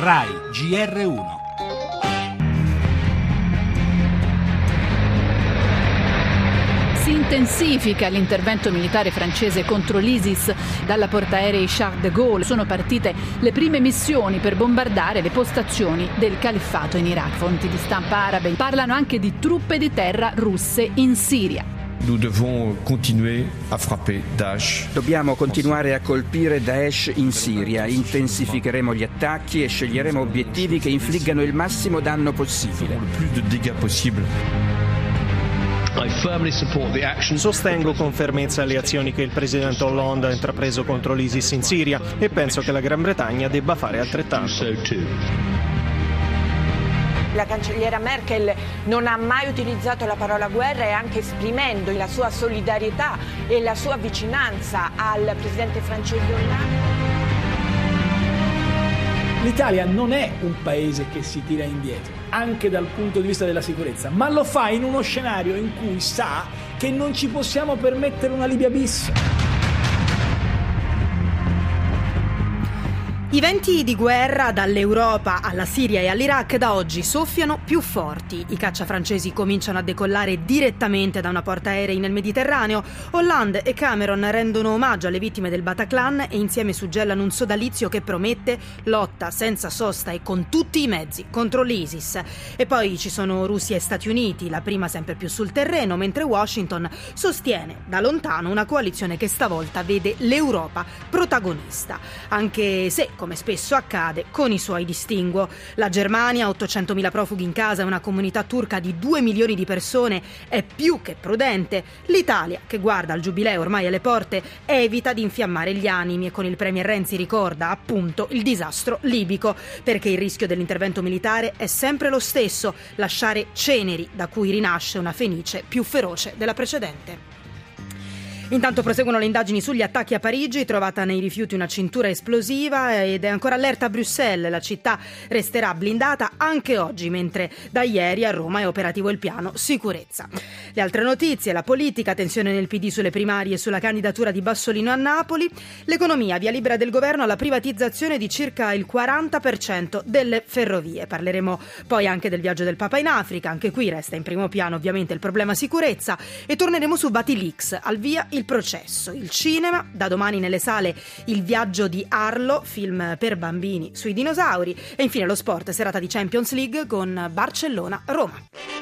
RAI GR1. Si intensifica l'intervento militare francese contro l'ISIS dalla portaerei Charles de Gaulle. Sono partite le prime missioni per bombardare le postazioni del califfato in Iraq. Fonti di stampa arabe parlano anche di truppe di terra russe in Siria. Dobbiamo continuare a colpire Daesh in Siria, intensificheremo gli attacchi e sceglieremo obiettivi che infliggano il massimo danno possibile. Sostengo con fermezza le azioni che il presidente Hollande ha intrapreso contro l'ISIS in Siria e penso che la Gran Bretagna debba fare altrettanto. La cancelliera Merkel non ha mai utilizzato la parola guerra e anche esprimendo la sua solidarietà e la sua vicinanza al presidente francese Hollande. L'Italia non è un paese che si tira indietro, anche dal punto di vista della sicurezza, ma lo fa in uno scenario in cui sa che non ci possiamo permettere una Libia bis. I venti di guerra dall'Europa alla Siria e all'Iraq da oggi soffiano più forti. I caccia francesi cominciano a decollare direttamente da una portaerei nel Mediterraneo. Hollande e Cameron rendono omaggio alle vittime del Bataclan e insieme suggellano un sodalizio che promette lotta senza sosta e con tutti i mezzi contro l'ISIS. E poi ci sono Russia e Stati Uniti, la prima sempre più sul terreno, mentre Washington sostiene da lontano una coalizione che stavolta vede l'Europa protagonista. Anche se come spesso accade, con i suoi distinguo. La Germania, 800.000 profughi in casa e una comunità turca di 2 milioni di persone, è più che prudente. L'Italia, che guarda il giubileo ormai alle porte, evita di infiammare gli animi e con il Premier Renzi ricorda appunto il disastro libico, perché il rischio dell'intervento militare è sempre lo stesso, lasciare ceneri da cui rinasce una fenice più feroce della precedente. Intanto proseguono le indagini sugli attacchi a Parigi, trovata nei rifiuti una cintura esplosiva ed è ancora allerta a Bruxelles. La città resterà blindata anche oggi, mentre da ieri a Roma è operativo il piano sicurezza. Le altre notizie, la politica, tensione nel PD sulle primarie e sulla candidatura di Bassolino a Napoli, l'economia, via libera del governo alla privatizzazione di circa il 40% delle ferrovie. Parleremo poi anche del viaggio del Papa in Africa, anche qui resta in primo piano ovviamente il problema sicurezza e torneremo su Batilix, al via il processo, il cinema, da domani nelle sale Il viaggio di Arlo, film per bambini sui dinosauri e infine lo sport, serata di Champions League con Barcellona-Roma.